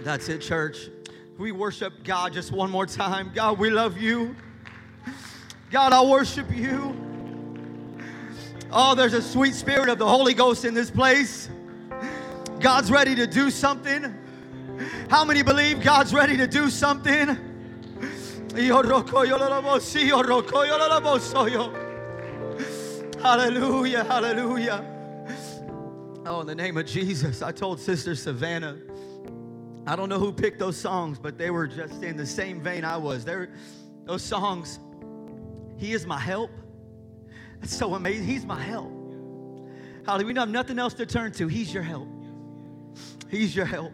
That's it, church. We worship God just one more time. God, we love you. God, I worship you. Oh, there's a sweet spirit of the Holy Ghost in this place. God's ready to do something. How many believe God's ready to do something? Hallelujah, hallelujah. Oh, in the name of Jesus, I told Sister Savannah, I don't know who picked those songs, but they were just in the same vein I was. They're, those songs, He is my help. That's so amazing. He's my help. Holly, We don't have nothing else to turn to. He's your help. He's your help.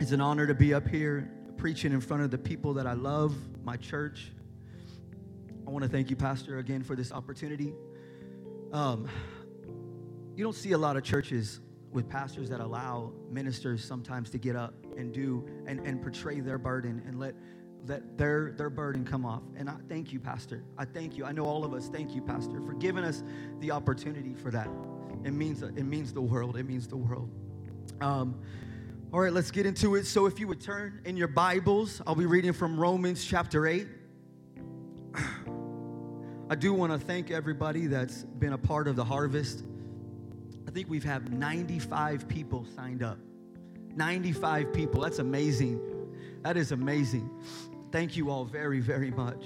It's an honor to be up here preaching in front of the people that I love, my church. I want to thank you, Pastor, again for this opportunity. Um, you don't see a lot of churches with pastors that allow ministers sometimes to get up and do and, and portray their burden and let let their their burden come off. And I thank you, Pastor. I thank you. I know all of us thank you, Pastor, for giving us the opportunity for that. It means it means the world. It means the world. Um, all right, let's get into it. So if you would turn in your Bibles, I'll be reading from Romans chapter 8. I do want to thank everybody that's been a part of the harvest think we've had 95 people signed up. 95 people. That's amazing. That is amazing. Thank you all very, very much.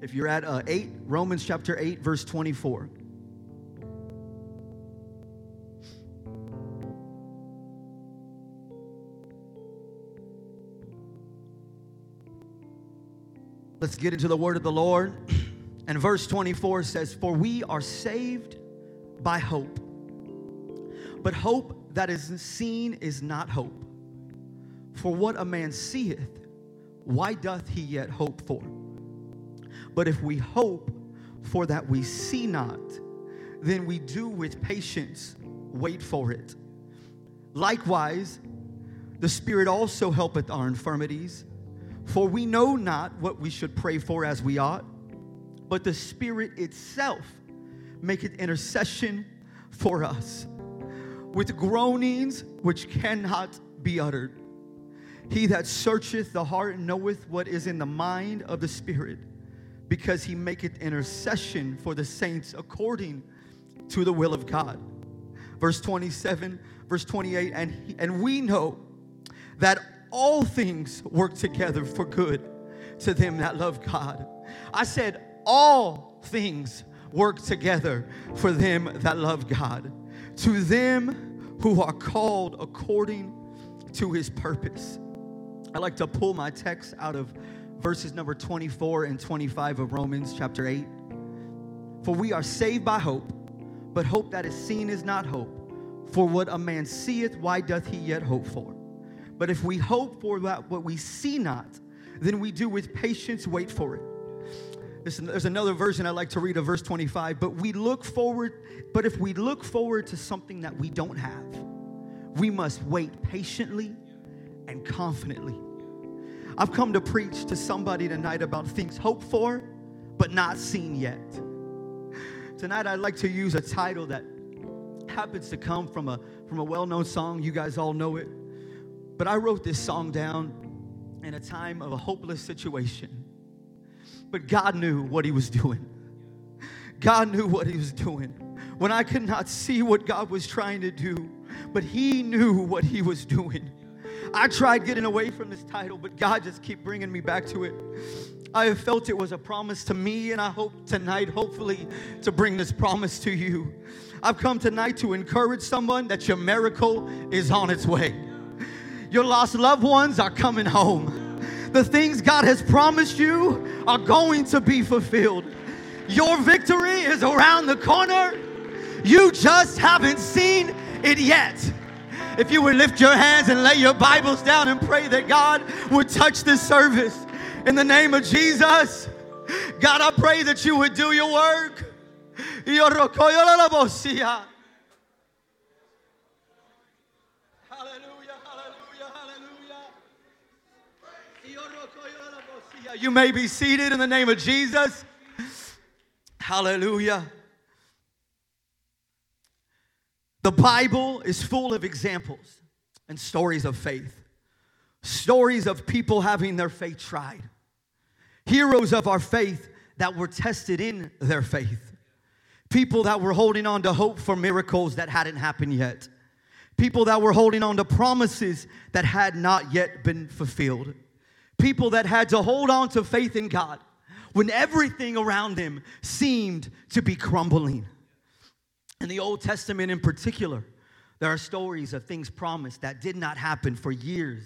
If you're at uh, 8, Romans chapter 8, verse 24. Let's get into the word of the Lord. And verse 24 says, For we are saved by hope. But hope that is seen is not hope. For what a man seeth, why doth he yet hope for? But if we hope for that we see not, then we do with patience wait for it. Likewise, the Spirit also helpeth our infirmities, for we know not what we should pray for as we ought but the Spirit itself maketh intercession for us with groanings which cannot be uttered. He that searcheth the heart knoweth what is in the mind of the Spirit, because he maketh intercession for the saints according to the will of God. Verse 27, verse 28, and, and we know that all things work together for good to them that love God. I said, all things work together for them that love God, to them who are called according to his purpose. I like to pull my text out of verses number 24 and 25 of Romans chapter 8. For we are saved by hope, but hope that is seen is not hope. For what a man seeth, why doth he yet hope for? But if we hope for that what we see not, then we do with patience wait for it. There's another version I like to read of verse 25. But we look forward, but if we look forward to something that we don't have, we must wait patiently and confidently. I've come to preach to somebody tonight about things hoped for, but not seen yet. Tonight, I'd like to use a title that happens to come from a, from a well known song. You guys all know it. But I wrote this song down in a time of a hopeless situation. But God knew what He was doing. God knew what He was doing. When I could not see what God was trying to do, but He knew what He was doing. I tried getting away from this title, but God just keep bringing me back to it. I have felt it was a promise to me, and I hope tonight, hopefully, to bring this promise to you. I've come tonight to encourage someone that your miracle is on its way. Your lost loved ones are coming home the things God has promised you are going to be fulfilled. Your victory is around the corner. You just haven't seen it yet. If you would lift your hands and lay your Bibles down and pray that God would touch this service in the name of Jesus. God, I pray that you would do your work. Ah. You may be seated in the name of Jesus. Hallelujah. The Bible is full of examples and stories of faith, stories of people having their faith tried, heroes of our faith that were tested in their faith, people that were holding on to hope for miracles that hadn't happened yet, people that were holding on to promises that had not yet been fulfilled, people that had to hold on to faith in God when everything around them seemed to be crumbling. In the Old Testament, in particular, there are stories of things promised that did not happen for years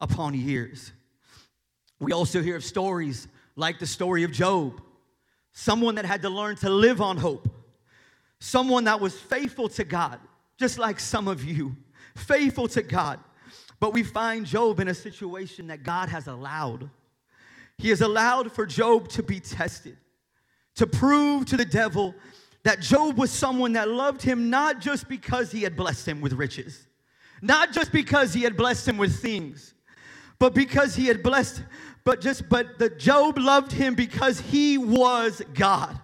upon years. We also hear of stories like the story of Job, someone that had to learn to live on hope, someone that was faithful to God, just like some of you, faithful to God. But we find Job in a situation that God has allowed. He has allowed for Job to be tested, to prove to the devil that Job was someone that loved him not just because he had blessed him with riches, not just because he had blessed him with things, but because he had blessed, but just, but that Job loved him because he was God.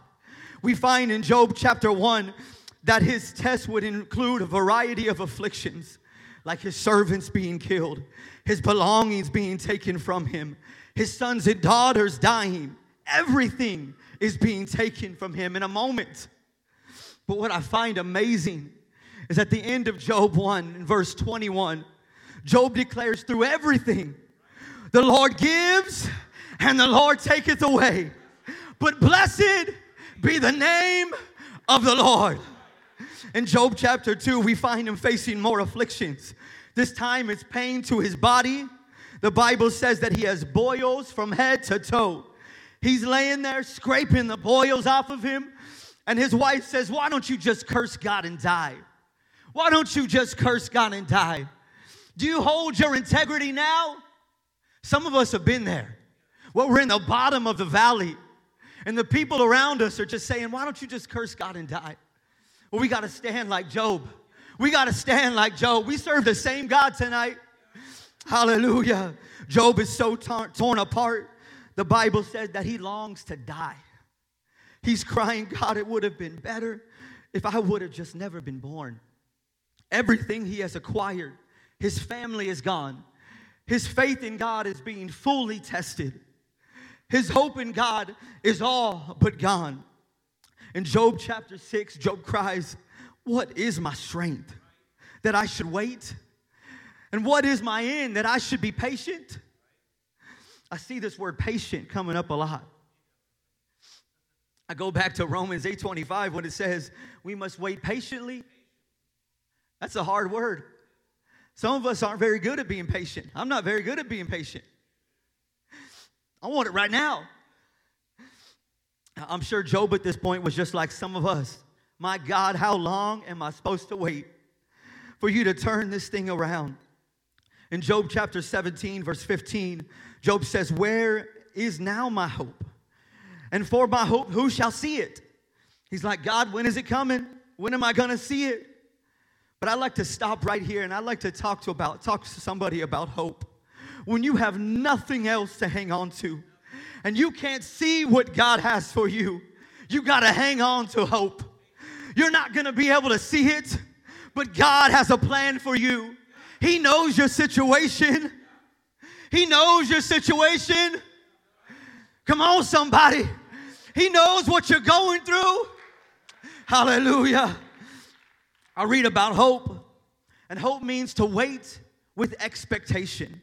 We find in Job chapter 1 that his test would include a variety of afflictions, like his servants being killed, his belongings being taken from him, his sons and daughters dying. Everything is being taken from him in a moment. But what I find amazing is at the end of Job 1, in verse 21, Job declares through everything, the Lord gives and the Lord taketh away. But blessed be the name of the Lord. In Job chapter 2, we find him facing more afflictions. This time it's pain to his body. The Bible says that he has boils from head to toe. He's laying there scraping the boils off of him. And his wife says, Why don't you just curse God and die? Why don't you just curse God and die? Do you hold your integrity now? Some of us have been there. Well, we're in the bottom of the valley, and the people around us are just saying, Why don't you just curse God and die? Well, we got to stand like Job. We got to stand like Job. We serve the same God tonight. Hallelujah. Job is so torn apart. The Bible says that he longs to die. He's crying, God, it would have been better if I would have just never been born. Everything he has acquired, his family is gone. His faith in God is being fully tested. His hope in God is all but gone. In Job chapter 6, Job cries, What is my strength that I should wait? And what is my end that I should be patient? I see this word patient coming up a lot. I go back to Romans 8:25 when it says we must wait patiently. That's a hard word. Some of us aren't very good at being patient. I'm not very good at being patient. I want it right now. I'm sure Job at this point was just like some of us. My God, how long am I supposed to wait for you to turn this thing around? In Job chapter 17, verse 15, Job says, Where is now my hope? And for my hope, who shall see it? He's like, God, when is it coming? When am I gonna see it? But I'd like to stop right here and I'd like to talk to about talk to somebody about hope. When you have nothing else to hang on to and you can't see what God has for you, you gotta hang on to hope. You're not gonna be able to see it, but God has a plan for you. He knows your situation. He knows your situation. Come on, somebody. He knows what you're going through. Hallelujah. I read about hope, and hope means to wait with expectation.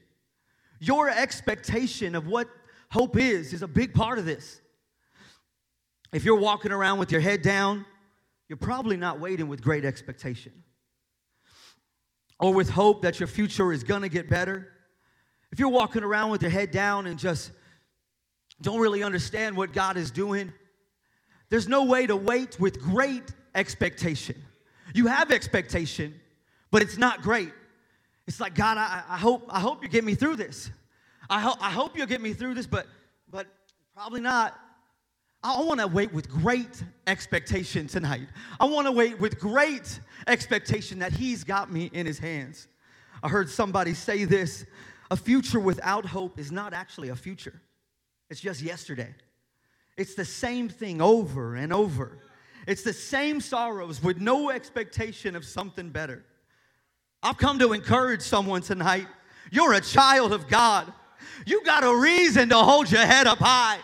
Your expectation of what hope is is a big part of this. If you're walking around with your head down, you're probably not waiting with great expectation or with hope that your future is gonna get better. If you're walking around with your head down and just don't really understand what God is doing, there's no way to wait with great expectation. You have expectation, but it's not great. It's like, God, I, I hope, I hope you get me through this. I, ho- I hope you'll get me through this, but, but probably not. I want to wait with great expectation tonight. I want to wait with great expectation that He's got me in His hands. I heard somebody say this a future without hope is not actually a future. It's just yesterday. It's the same thing over and over It's the same sorrows with no expectation of something better. I've come to encourage someone tonight. You're a child of God. You got a reason to hold your head up high.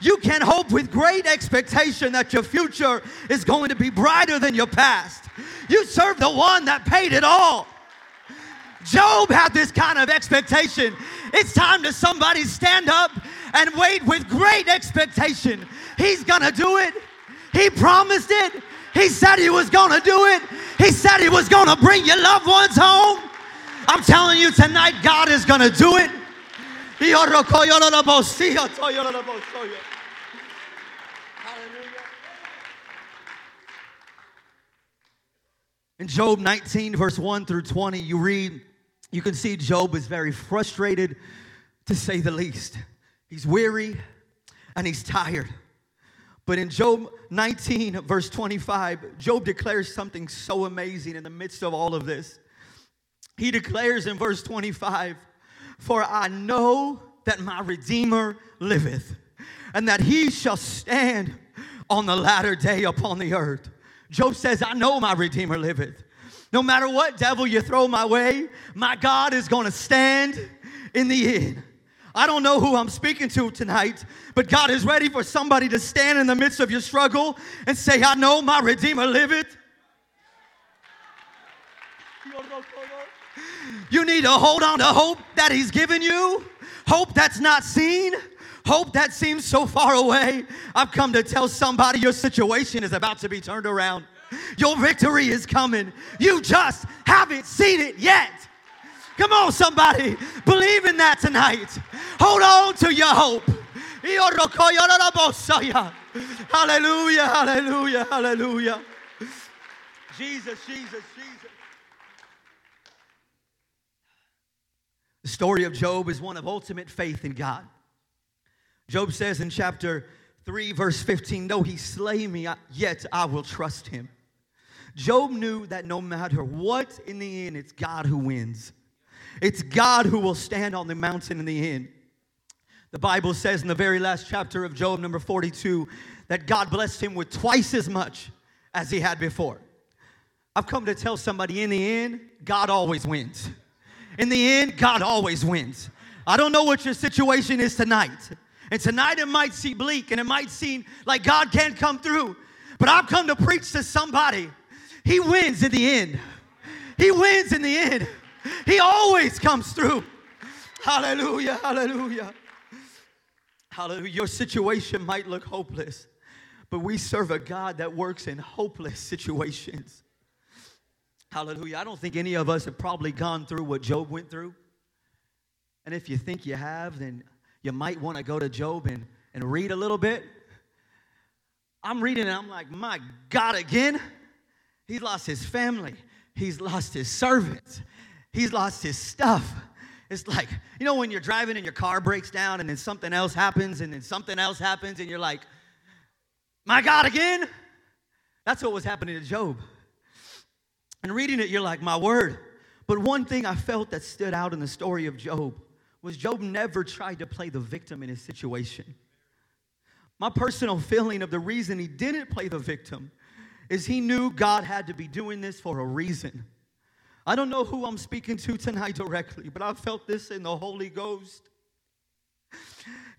You can hope with great expectation that your future is going to be brighter than your past. You serve the one that paid it all. Job had this kind of expectation. It's time to somebody stand up and wait with great expectation. He's gonna do it. He promised it. He said he was gonna do it. He said he was gonna bring your loved ones home. I'm telling you tonight, God is gonna do it. In Job 19, verse 1 through 20, you read, you can see Job is very frustrated, to say the least. He's weary and he's tired. But in Job 19, verse 25, Job declares something so amazing in the midst of all of this. He declares in verse 25, For I know that my Redeemer liveth, and that he shall stand on the latter day upon the earth. Job says, I know my Redeemer liveth. No matter what devil you throw my way, my God is going to stand in the end. I don't know who I'm speaking to tonight, but God is ready for somebody to stand in the midst of your struggle and say, I know my Redeemer liveth. You need to hold on to hope that He's given you, hope that's not seen, hope that seems so far away. I've come to tell somebody your situation is about to be turned around. Your victory is coming. You just haven't seen it yet. Come on, somebody. Believe in that tonight. Hold on to your hope. Hallelujah, hallelujah, hallelujah. Jesus, Jesus, Jesus. The story of Job is one of ultimate faith in God. Job says in chapter 3, verse 15, Though he slay me, yet I will trust him. Job knew that no matter what, in the end, it's God who wins. It's God who will stand on the mountain in the end. The Bible says in the very last chapter of Job, number 42, that God blessed him with twice as much as he had before. I've come to tell somebody in the end, God always wins. In the end, God always wins. I don't know what your situation is tonight. And tonight it might seem bleak and it might seem like God can't come through. But I've come to preach to somebody. He wins in the end. He wins in the end. He always comes through. Hallelujah, hallelujah. Hallelujah. Your situation might look hopeless, but we serve a God that works in hopeless situations. Hallelujah. I don't think any of us have probably gone through what Job went through. And if you think you have, then you might want to go to Job and, and read a little bit. I'm reading and I'm like, my God, again? He's lost his family, he's lost his servants, he's lost his stuff. It's like, you know, when you're driving and your car breaks down and then something else happens and then something else happens and you're like, my God, again? That's what was happening to Job. And reading it, you're like, my word. But one thing I felt that stood out in the story of Job was Job never tried to play the victim in his situation. My personal feeling of the reason he didn't play the victim is he knew God had to be doing this for a reason. I don't know who I'm speaking to tonight directly, but I felt this in the Holy Ghost.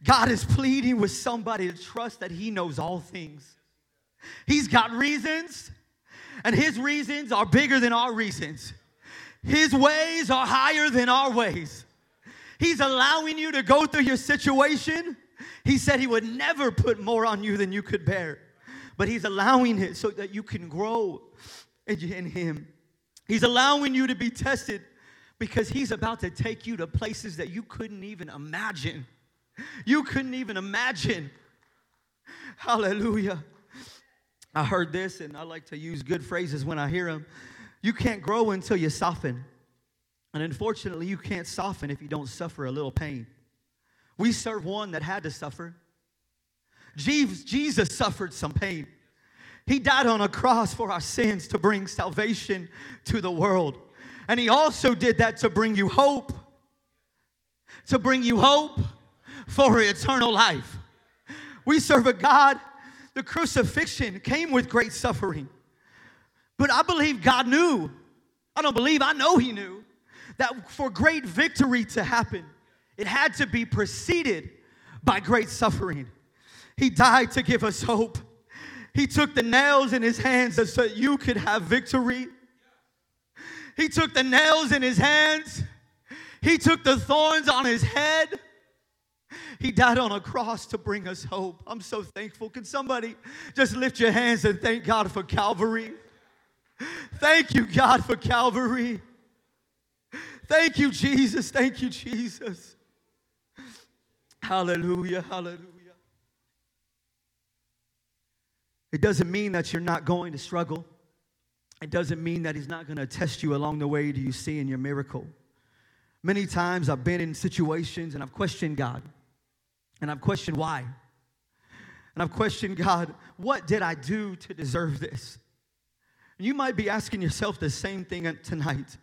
God is pleading with somebody to trust that He knows all things. He's got reasons, and His reasons are bigger than our reasons. His ways are higher than our ways. He's allowing you to go through your situation. He said He would never put more on you than you could bear, but He's allowing it so that you can grow in Him. He's allowing you to be tested because He's about to take you to places that you couldn't even imagine. You couldn't even imagine. Hallelujah. I heard this, and I like to use good phrases when I hear them. You can't grow until you soften. And unfortunately, you can't soften if you don't suffer a little pain. We serve one that had to suffer. Jesus suffered some pain. He died on a cross for our sins to bring salvation to the world. And He also did that to bring you hope, to bring you hope for eternal life. We serve a God the crucifixion came with great suffering. But I believe God knew. I don't believe, I know He knew that for great victory to happen, it had to be preceded by great suffering. He died to give us hope. He took the nails in his hands so that you could have victory. He took the nails in his hands. He took the thorns on his head. He died on a cross to bring us hope. I'm so thankful. Can somebody just lift your hands and thank God for Calvary? Thank you, God, for Calvary. Thank you, Jesus. Thank you, Jesus. Hallelujah. Hallelujah. It doesn't mean that you're not going to struggle. It doesn't mean that He's not going to test you along the way to you seeing your miracle. Many times I've been in situations and I've questioned God. And I've questioned why. And I've questioned God, what did I do to deserve this? You might be asking yourself the same thing tonight.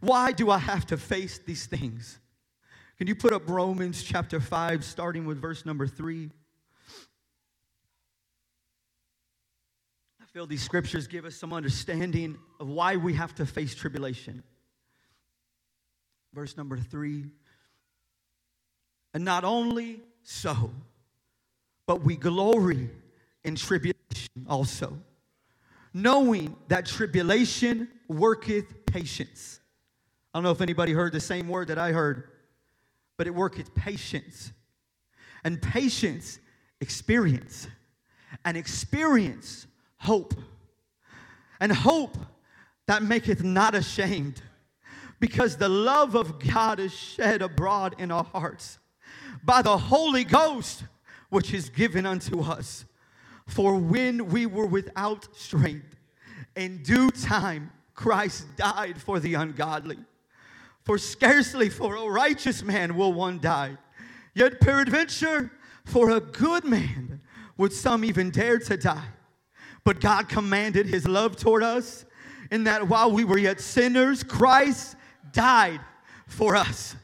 Why do I have to face these things? Can you put up Romans chapter 5, starting with verse number 3? I feel these scriptures give us some understanding of why we have to face tribulation. Verse number 3 And not only so, but we glory in tribulation also, knowing that tribulation worketh patience. I don't know if anybody heard the same word that I heard, but it worketh patience. And patience, experience. And experience, hope. And hope that maketh not ashamed, because the love of God is shed abroad in our hearts by the Holy Ghost, which is given unto us. For when we were without strength, in due time Christ died for the ungodly. For scarcely for a righteous man will one die, yet peradventure for a good man would some even dare to die. But God commanded his love toward us, in that while we were yet sinners, Christ died for us.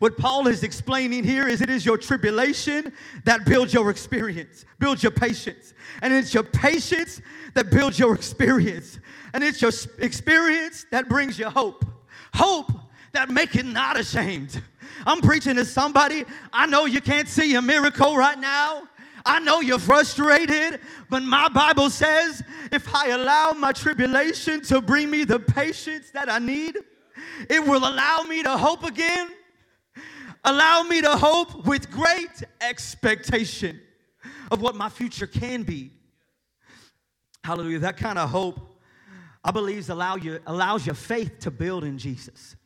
What Paul is explaining here is it is your tribulation that builds your experience, builds your patience. And it's your patience that builds your experience. And it's your experience that brings you hope. Hope that make it not ashamed. I'm preaching to somebody. I know you can't see a miracle right now. I know you're frustrated, but my Bible says if I allow my tribulation to bring me the patience that I need, it will allow me to hope again. Allow me to hope with great expectation of what my future can be. Hallelujah. That kind of hope, I believe, allow you, allows your faith to build in Jesus.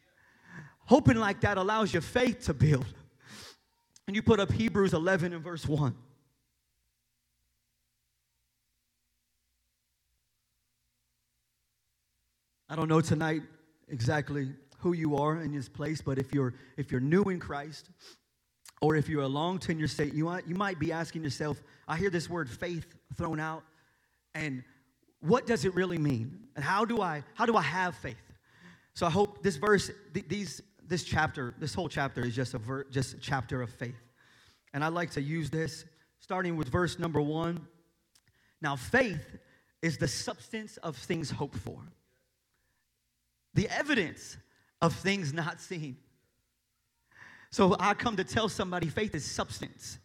Hoping like that allows your faith to build. And you put up Hebrews 11 and verse 1. I don't know tonight exactly who you are in this place, but if you're if you're new in Christ, or if you're a long tenure state, you might, you might be asking yourself, I hear this word faith thrown out, and what does it really mean? And how do I how do I have faith? So I hope this verse, th- these this chapter, this whole chapter is just a ver- just a chapter of faith. And I'd like to use this starting with verse number 1. Now faith is the substance of things hoped for. The evidence of things not seen. So I come to tell somebody faith is substance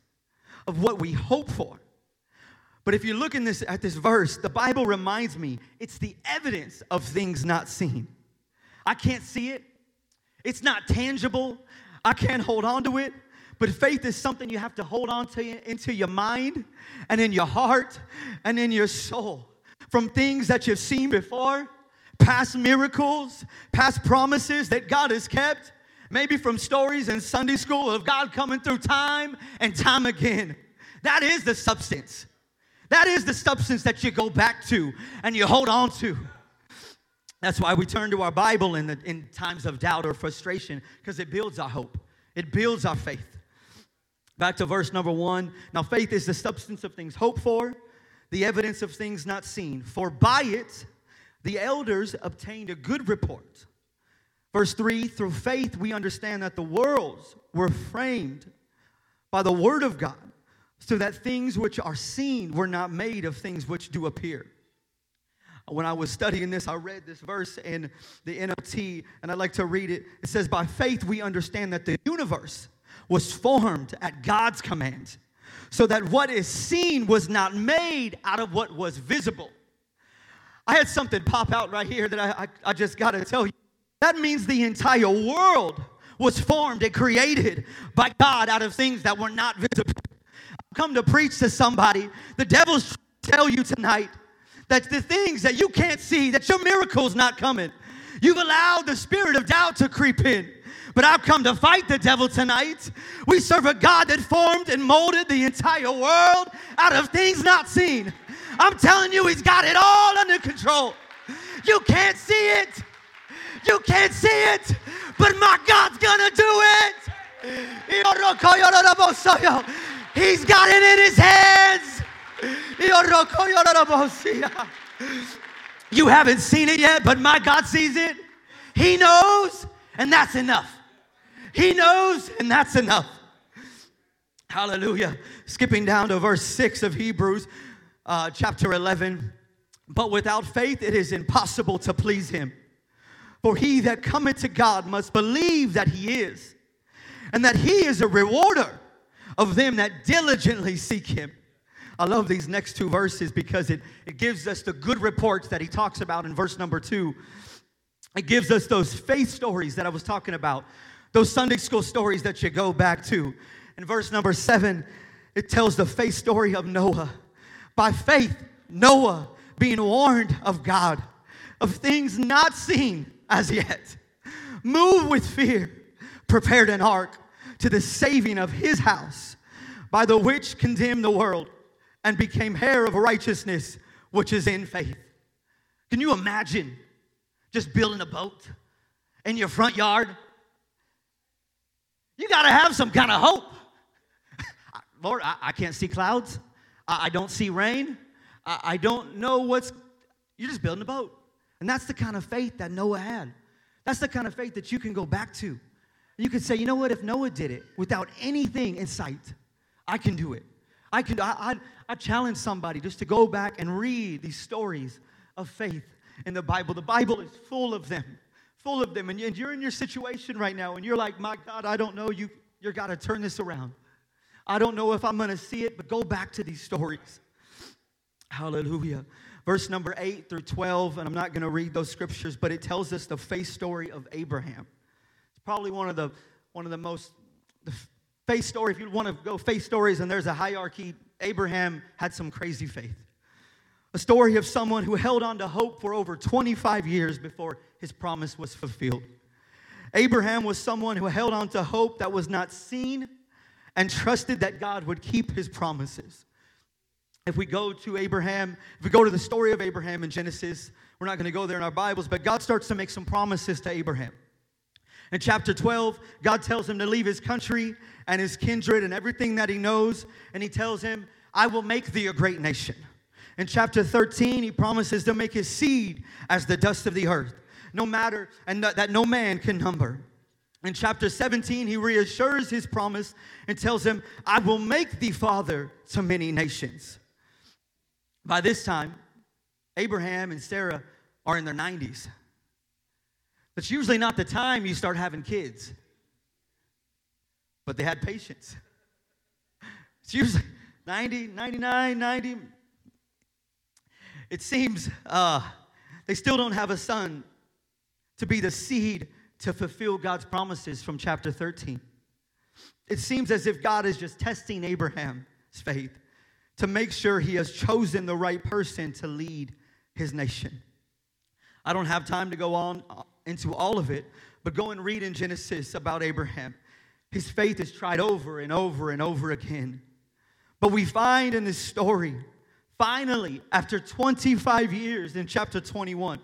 of what we hope for. But if you look in this at this verse, the Bible reminds me it's the evidence of things not seen. I can't see it. It's not tangible. I can't hold on to it. But faith is something you have to hold on to into your mind and in your heart and in your soul. From things that you've seen before past miracles, past promises that God has kept, maybe from stories in Sunday school of God coming through time and time again. That is the substance. That is the substance that you go back to and you hold on to. That's why we turn to our Bible in, the, in times of doubt or frustration because it builds our hope, it builds our faith. Back to verse number one. Now, faith is the substance of things hoped for, the evidence of things not seen. For by it, the elders obtained a good report. Verse 3 Through faith, we understand that the worlds were framed by the word of God, so that things which are seen were not made of things which do appear. When I was studying this, I read this verse in the NLT, and I'd like to read it. It says, By faith we understand that the universe was formed at God's command, so that what is seen was not made out of what was visible. I had something pop out right here that I, I, I just got to tell you. That means the entire world was formed and created by God out of things that were not visible. I've come to preach to somebody. The devil's tell you tonight that the things that you can't see, that your miracle's not coming. You've allowed the spirit of doubt to creep in. But I've come to fight the devil tonight. We serve a God that formed and molded the entire world out of things not seen. I'm telling you, he's got it all under control. You can't see it. You can't see it, but my God's gonna do it. He's got it in his hands. You haven't seen it yet, but my God sees it. He knows, and that's enough. He knows, and that's enough. Hallelujah. Skipping down to verse 6 of Hebrews, uh, chapter 11. But without faith, it is impossible to please him. For he that cometh to God must believe that he is, and that he is a rewarder of them that diligently seek him. I love these next two verses because it, it gives us the good reports that he talks about in verse number two. It gives us those faith stories that I was talking about, those Sunday school stories that you go back to. In verse number seven, it tells the faith story of Noah. By faith, Noah, being warned of God, of things not seen, as yet. Moved with fear, prepared an ark to the saving of his house, by the which condemned the world and became heir of righteousness, which is in faith. Can you imagine just building a boat in your front yard? You got to have some kind of hope. Lord, I, I can't see clouds. I, I don't see rain. I, I don't know what's. You're just building a boat. And that's the kind of faith that Noah had. That's the kind of faith that you can go back to. You can say, you know what, if Noah did it without anything in sight, I can do it. I can I, I, I challenge somebody just to go back and read these stories of faith in the Bible. The Bible is full of them, full of them. And you're in your situation right now, and you're like, my God, I don't know. You you got to turn this around. I don't know if I'm going to see it, but go back to these stories. Hallelujah verse number 8 through 12, and I'm not going to read those scriptures, but it tells us the faith story of Abraham. It's probably one of the one of the most the faith story. If you want to go faith stories, and there's a hierarchy, Abraham had some crazy faith. A story of someone who held on to hope for over 25 years before his promise was fulfilled. Abraham was someone who held on to hope that was not seen and trusted that God would keep his promises if we go to Abraham, if we go to the story of Abraham in Genesis, we're not going to go there in our Bibles, but God starts to make some promises to Abraham. In chapter 12, God tells him to leave his country and his kindred and everything that he knows, and he tells him, I will make thee a great nation. In chapter 13, he promises to make his seed as the dust of the earth, no matter, and that no man can number. In chapter 17, he reassures his promise and tells him, I will make thee father to many nations. By this time, Abraham and Sarah are in their 90s. That's usually not the time you start having kids. But they had patience. It's usually 90, 99, 90. It seems uh, they still don't have a son to be the seed to fulfill God's promises from chapter 13. It seems as if God is just testing Abraham's faith to make sure he has chosen the right person to lead his nation. I don't have time to go on uh, into all of it, but go and read in Genesis about Abraham. His faith is tried over and over and over again. But we find in this story, finally, after 25 years in chapter 21,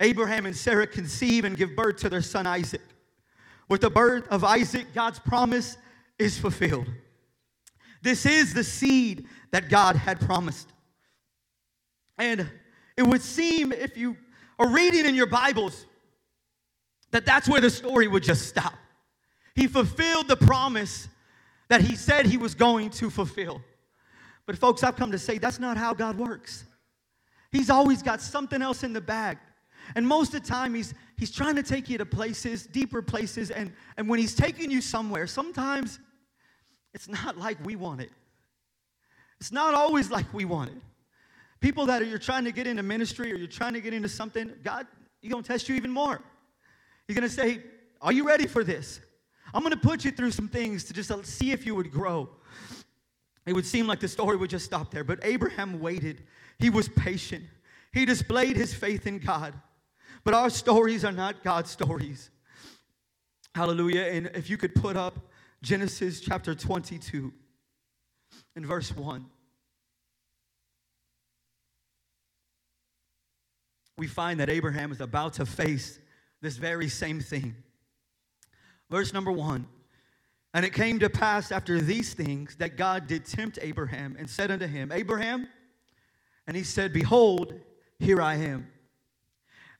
Abraham and Sarah conceive and give birth to their son Isaac. With the birth of Isaac, God's promise is fulfilled. This is the seed that God had promised. And it would seem, if you are reading in your Bibles, that that's where the story would just stop. He fulfilled the promise that he said he was going to fulfill. But, folks, I've come to say that's not how God works. He's always got something else in the bag. And most of the time, he's, he's trying to take you to places, deeper places. And, and when he's taking you somewhere, sometimes it's not like we want it. It's not always like we want it. People that are, you're trying to get into ministry or you're trying to get into something, God, He's going to test you even more. He's going to say, Are you ready for this? I'm going to put you through some things to just see if you would grow. It would seem like the story would just stop there, but Abraham waited. He was patient. He displayed his faith in God. But our stories are not God's stories. Hallelujah. And if you could put up Genesis chapter 22 and verse 1. We find that Abraham is about to face this very same thing. Verse number 1 And it came to pass after these things that God did tempt Abraham and said unto him, Abraham, and he said, Behold, here I am.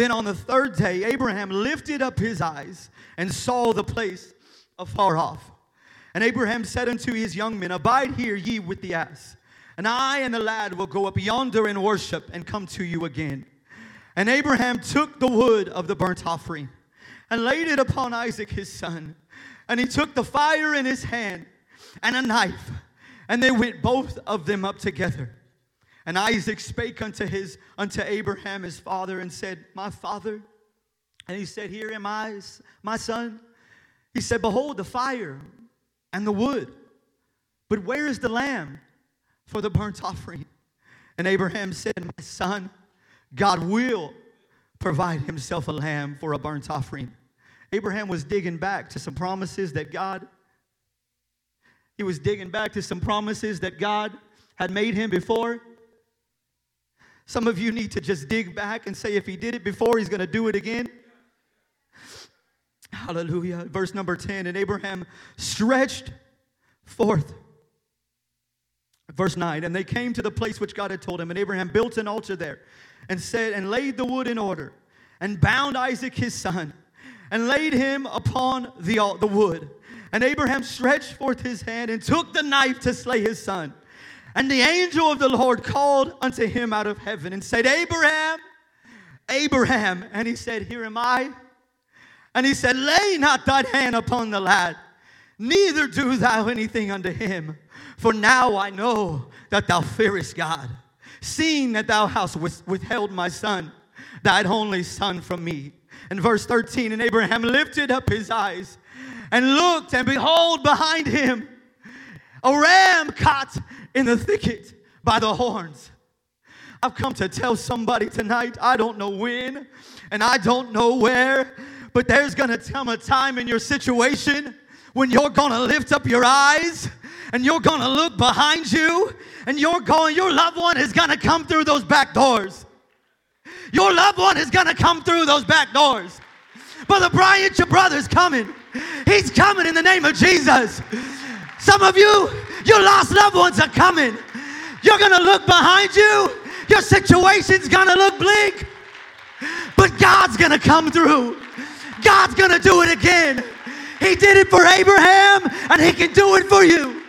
Then on the third day, Abraham lifted up his eyes and saw the place afar off. And Abraham said unto his young men, Abide here, ye with the ass, and I and the lad will go up yonder and worship and come to you again. And Abraham took the wood of the burnt offering and laid it upon Isaac his son. And he took the fire in his hand and a knife, and they went both of them up together. And Isaac spake unto his unto Abraham his father and said, My father. And he said, Here am I, my son. He said, Behold the fire and the wood, but where is the lamb for the burnt offering? And Abraham said, My son, God will provide himself a lamb for a burnt offering. Abraham was digging back to some promises that God he was digging back to some promises that God had made him before. Some of you need to just dig back and say, if he did it before, he's going to do it again. Hallelujah. Verse number 10 And Abraham stretched forth. Verse 9 And they came to the place which God had told him, and Abraham built an altar there and said, and laid the wood in order, and bound Isaac his son, and laid him upon the, the wood. And Abraham stretched forth his hand and took the knife to slay his son. And the angel of the Lord called unto him out of heaven and said, Abraham, Abraham. And he said, Here am I. And he said, Lay not thine hand upon the lad, neither do thou anything unto him. For now I know that thou fearest God, seeing that thou hast withheld my son, thine only son from me. And verse 13, and Abraham lifted up his eyes and looked, and behold, behind him a ram caught in the thicket by the horns. I've come to tell somebody tonight, I don't know when and I don't know where, but there's gonna come a time in your situation when you're gonna lift up your eyes and you're gonna look behind you and you're going, your loved one is gonna come through those back doors. Your loved one is gonna come through those back doors. Brother Bryant, your brother's coming. He's coming in the name of Jesus. Some of you, your lost loved ones are coming. You're going to look behind you. Your situation's going to look bleak. But God's going to come through. God's going to do it again. He did it for Abraham, and He can do it for you.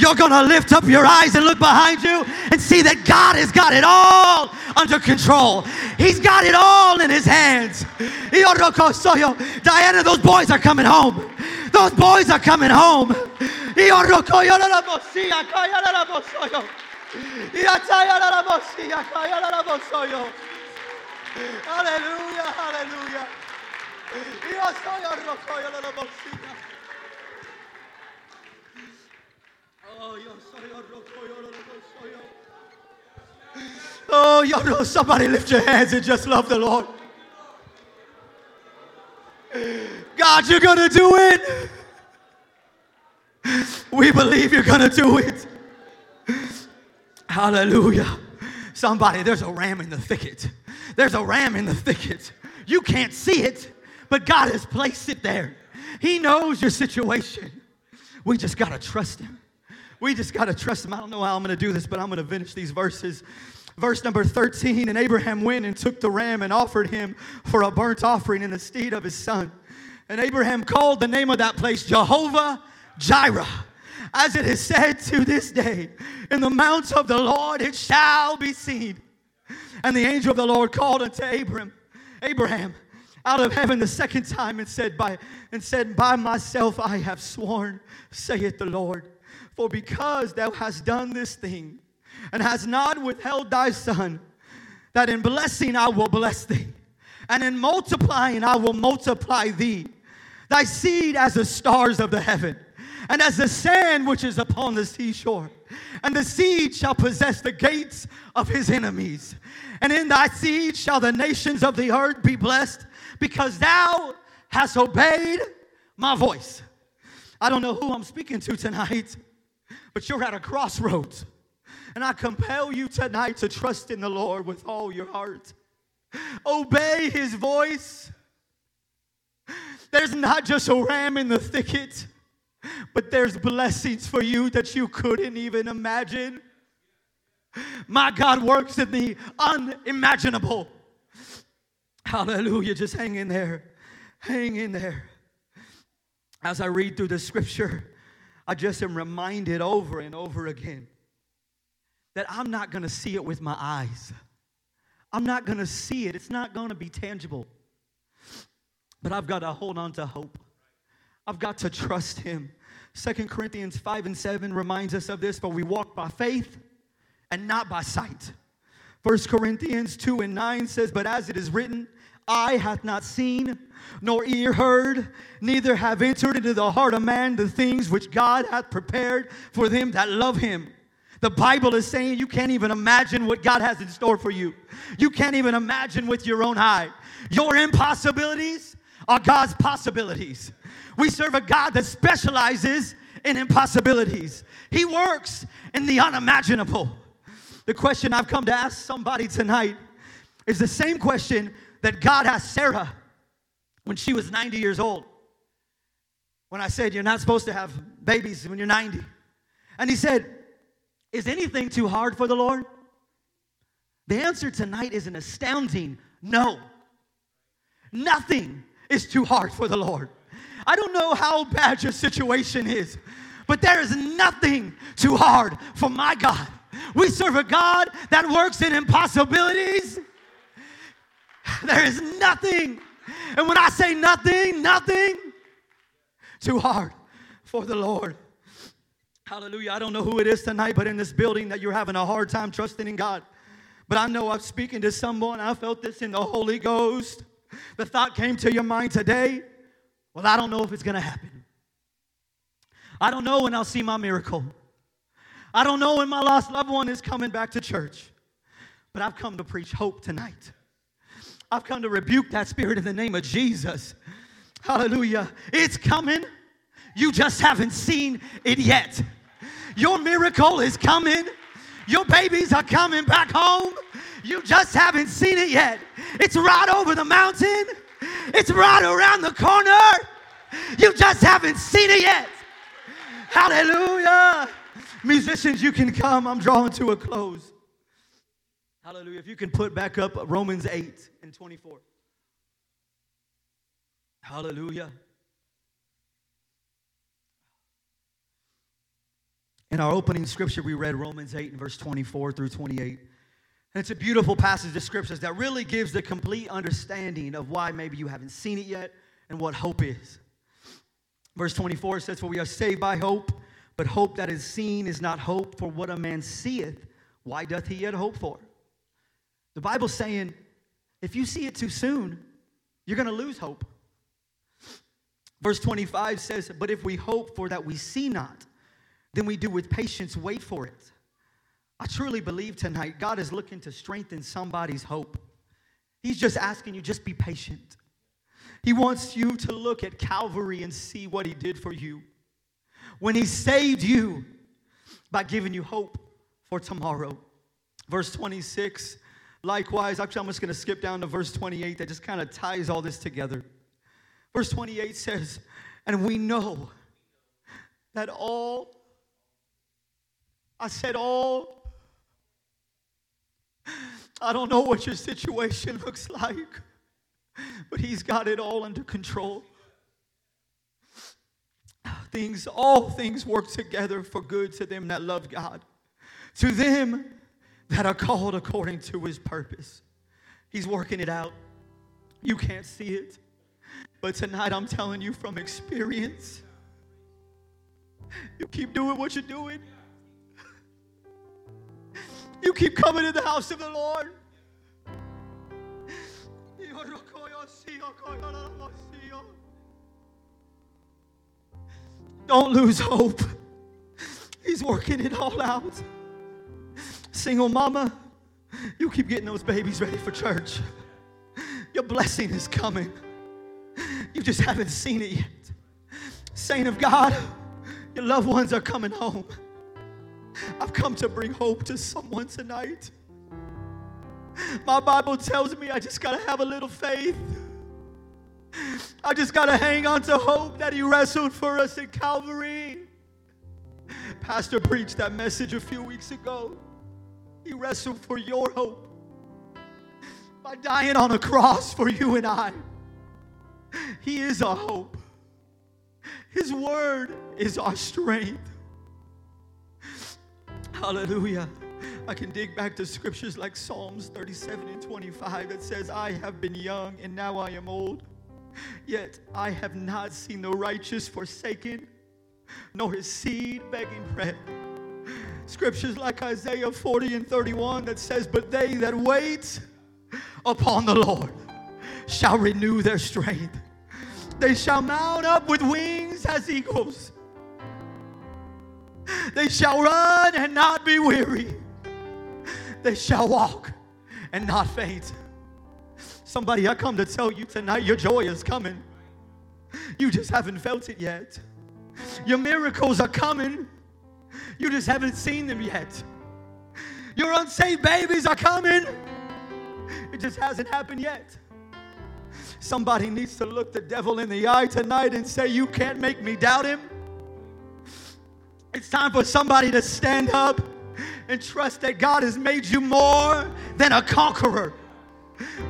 You're going to lift up your eyes and look behind you and see that God has got it all under control. He's got it all in his hands. Diana, those boys are coming home. Those boys are coming home. Hallelujah, hallelujah. Oh, y'all know somebody lift your hands and just love the Lord. God, you're going to do it. We believe you're going to do it. Hallelujah. Somebody, there's a ram in the thicket. There's a ram in the thicket. You can't see it, but God has placed it there. He knows your situation. We just got to trust Him. We just got to trust Him. I don't know how I'm going to do this, but I'm going to finish these verses. Verse number 13 And Abraham went and took the ram and offered him for a burnt offering in the stead of his son. And Abraham called the name of that place Jehovah Jireh. As it is said to this day, in the mounts of the Lord it shall be seen. And the angel of the Lord called unto Abraham, Abraham, out of heaven the second time and said, By and said, By myself I have sworn, saith the Lord. For because thou hast done this thing, and hast not withheld thy son, that in blessing I will bless thee, and in multiplying I will multiply thee. Thy seed as the stars of the heaven, and as the sand which is upon the seashore. And the seed shall possess the gates of his enemies. And in thy seed shall the nations of the earth be blessed, because thou hast obeyed my voice. I don't know who I'm speaking to tonight, but you're at a crossroads. And I compel you tonight to trust in the Lord with all your heart. Obey his voice. There's not just a ram in the thicket, but there's blessings for you that you couldn't even imagine. My God works in the unimaginable. Hallelujah. Just hang in there. Hang in there. As I read through the scripture, I just am reminded over and over again that I'm not going to see it with my eyes. I'm not going to see it. It's not going to be tangible. But I've got to hold on to hope. I've got to trust him. Second Corinthians 5 and 7 reminds us of this, but we walk by faith and not by sight. First Corinthians 2 and 9 says, But as it is written, eye hath not seen, nor ear heard, neither have entered into the heart of man the things which God hath prepared for them that love him. The Bible is saying you can't even imagine what God has in store for you. You can't even imagine with your own eye. Your impossibilities are God's possibilities. We serve a God that specializes in impossibilities, He works in the unimaginable. The question I've come to ask somebody tonight is the same question that God asked Sarah when she was 90 years old. When I said, You're not supposed to have babies when you're 90. And He said, is anything too hard for the Lord? The answer tonight is an astounding no. Nothing is too hard for the Lord. I don't know how bad your situation is, but there is nothing too hard for my God. We serve a God that works in impossibilities. There is nothing. And when I say nothing, nothing too hard for the Lord. Hallelujah. I don't know who it is tonight, but in this building that you're having a hard time trusting in God. But I know I'm speaking to someone. I felt this in the Holy Ghost. The thought came to your mind today. Well, I don't know if it's going to happen. I don't know when I'll see my miracle. I don't know when my lost loved one is coming back to church. But I've come to preach hope tonight. I've come to rebuke that spirit in the name of Jesus. Hallelujah. It's coming. You just haven't seen it yet. Your miracle is coming. Your babies are coming back home. You just haven't seen it yet. It's right over the mountain, it's right around the corner. You just haven't seen it yet. Hallelujah. Musicians, you can come. I'm drawing to a close. Hallelujah. If you can put back up Romans 8 and 24. Hallelujah. In our opening scripture, we read Romans 8 and verse 24 through 28. And it's a beautiful passage of scriptures that really gives the complete understanding of why maybe you haven't seen it yet and what hope is. Verse 24 says, For we are saved by hope, but hope that is seen is not hope, for what a man seeth, why doth he yet hope for? The Bible's saying, if you see it too soon, you're going to lose hope. Verse 25 says, But if we hope for that we see not, then we do with patience wait for it. I truly believe tonight God is looking to strengthen somebody's hope. He's just asking you, just be patient. He wants you to look at Calvary and see what He did for you. when He saved you by giving you hope for tomorrow. Verse 26, likewise, actually, I'm just going to skip down to verse 28 that just kind of ties all this together. Verse 28 says, And we know that all, I said all, I don't know what your situation looks like, but He's got it all under control. Things, all things work together for good to them that love God, to them that are called according to His purpose. He's working it out. You can't see it. But tonight I'm telling you from experience, you keep doing what you're doing. You keep coming to the house of the Lord. Don't lose hope. He's working it all out. Single mama, you keep getting those babies ready for church. Your blessing is coming. You just haven't seen it yet. Saint of God, your loved ones are coming home. I've come to bring hope to someone tonight. My Bible tells me I just got to have a little faith. I just got to hang on to hope that He wrestled for us at Calvary. Pastor preached that message a few weeks ago. He wrestled for your hope by dying on a cross for you and I. He is our hope. His word is our strength. Hallelujah. I can dig back to scriptures like Psalms 37 and 25 that says, I have been young and now I am old, yet I have not seen the righteous forsaken, nor his seed begging bread. Scriptures like Isaiah 40 and 31 that says, But they that wait upon the Lord shall renew their strength. They shall mount up with wings as eagles. They shall run and not be weary. They shall walk and not faint. Somebody, I come to tell you tonight your joy is coming. You just haven't felt it yet. Your miracles are coming. You just haven't seen them yet. Your unsaved babies are coming. It just hasn't happened yet. Somebody needs to look the devil in the eye tonight and say, You can't make me doubt him. It's time for somebody to stand up and trust that God has made you more than a conqueror.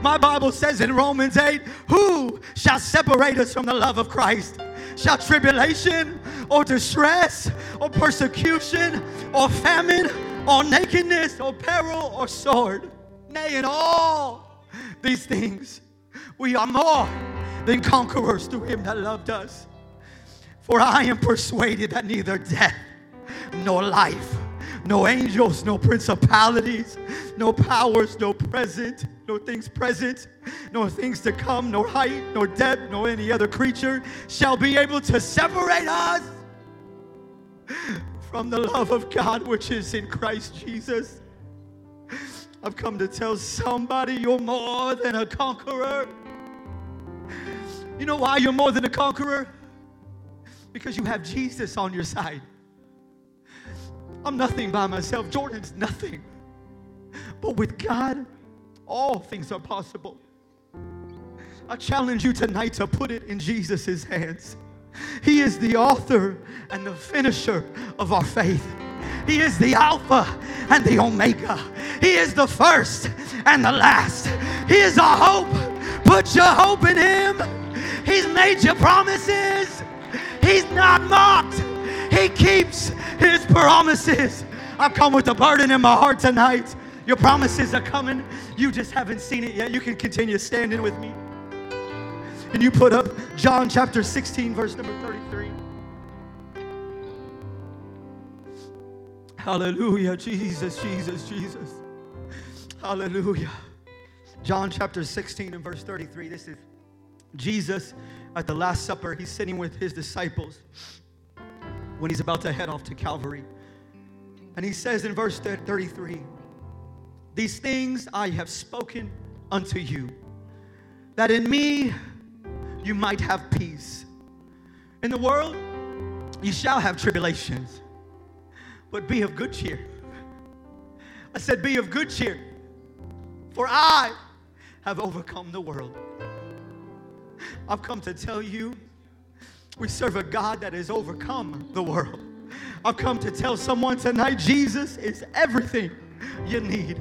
My Bible says in Romans 8, Who shall separate us from the love of Christ? Shall tribulation or distress or persecution or famine or nakedness or peril or sword? Nay, in all these things we are more than conquerors through him that loved us. For I am persuaded that neither death nor life, no angels, no principalities, no powers, no present, no things present, no things to come, no height, nor depth, nor any other creature shall be able to separate us from the love of God which is in Christ Jesus. I've come to tell somebody you're more than a conqueror. You know why you're more than a conqueror? Because you have Jesus on your side. I'm nothing by myself. Jordan's nothing. But with God, all things are possible. I challenge you tonight to put it in Jesus' hands. He is the author and the finisher of our faith. He is the Alpha and the Omega. He is the first and the last. He is our hope. Put your hope in Him. He's made your promises. He's not mocked. He keeps his promises. I've come with a burden in my heart tonight. Your promises are coming. You just haven't seen it yet. You can continue standing with me. And you put up John chapter 16, verse number 33. Hallelujah. Jesus, Jesus, Jesus. Hallelujah. John chapter 16 and verse 33. This is Jesus at the Last Supper, he's sitting with his disciples when he's about to head off to Calvary. And he says in verse 33 These things I have spoken unto you, that in me you might have peace. In the world, You shall have tribulations, but be of good cheer. I said, Be of good cheer, for I have overcome the world. I've come to tell you we serve a God that has overcome the world. I've come to tell someone tonight Jesus is everything you need.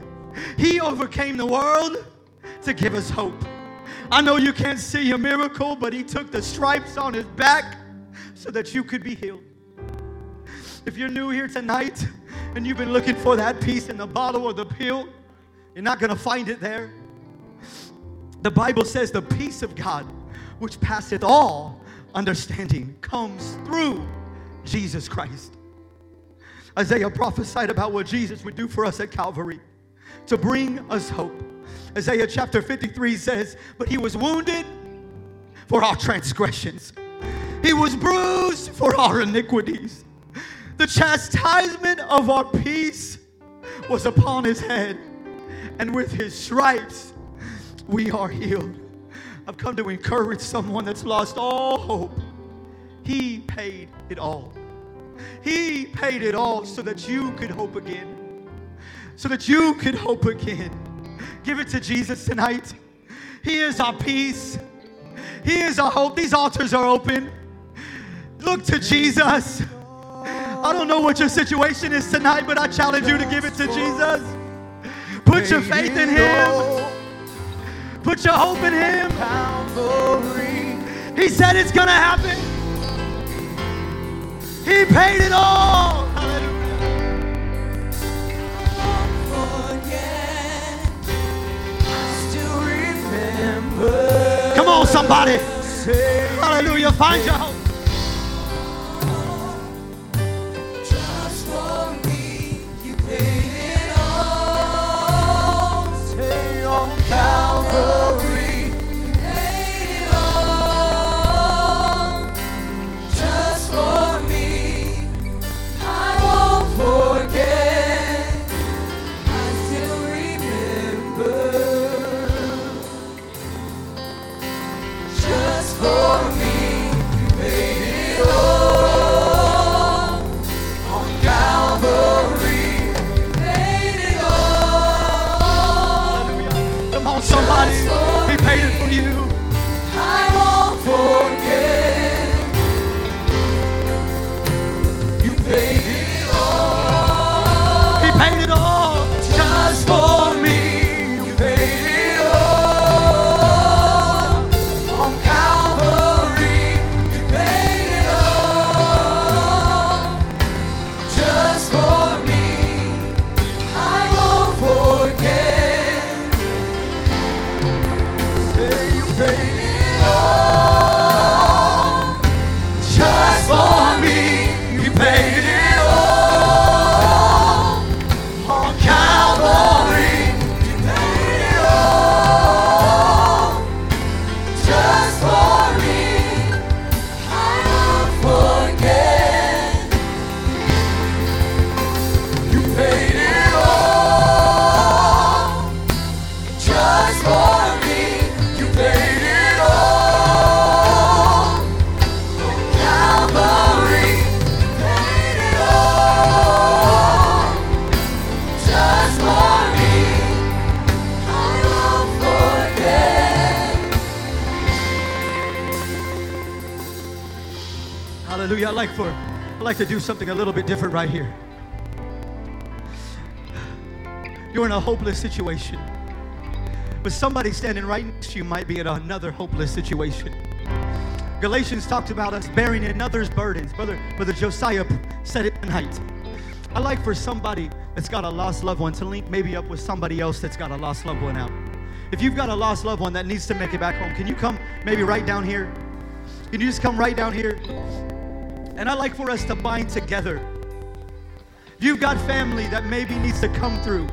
He overcame the world to give us hope. I know you can't see a miracle, but He took the stripes on His back so that you could be healed. If you're new here tonight and you've been looking for that peace in the bottle or the pill, you're not going to find it there. The Bible says the peace of God, which passeth all understanding, comes through Jesus Christ. Isaiah prophesied about what Jesus would do for us at Calvary to bring us hope. Isaiah chapter 53 says, But he was wounded for our transgressions, he was bruised for our iniquities. The chastisement of our peace was upon his head, and with his stripes we are healed. I've come to encourage someone that's lost all hope. He paid it all. He paid it all so that you could hope again. So that you could hope again. Give it to Jesus tonight. He is our peace. He is our hope. These altars are open. Look to Jesus. I don't know what your situation is tonight, but I challenge you to give it to Jesus. Put your faith in Him. Put your hope in Him. He said it's going to happen. He paid it all. Come on, somebody. Hallelujah. Find your hope. To do something a little bit different right here. You're in a hopeless situation, but somebody standing right next to you might be in another hopeless situation. Galatians talked about us bearing another's burdens. Brother, Brother Josiah said it tonight. I like for somebody that's got a lost loved one to link maybe up with somebody else that's got a lost loved one out. If you've got a lost loved one that needs to make it back home, can you come maybe right down here? Can you just come right down here? And I like for us to bind together. You've got family that maybe needs to come through.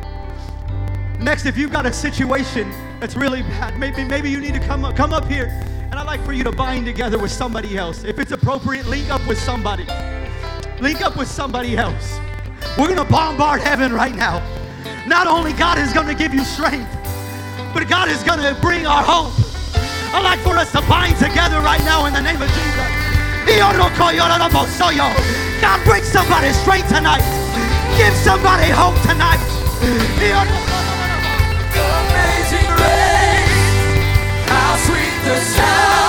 Next, if you've got a situation that's really bad, maybe, maybe you need to come up, come up here. And I'd like for you to bind together with somebody else. If it's appropriate, link up with somebody. Link up with somebody else. We're going to bombard heaven right now. Not only God is going to give you strength, but God is going to bring our hope. I'd like for us to bind together right now in the name of Jesus. God, bring somebody straight tonight. Give somebody hope tonight. Amazing grace, how sweet the sound.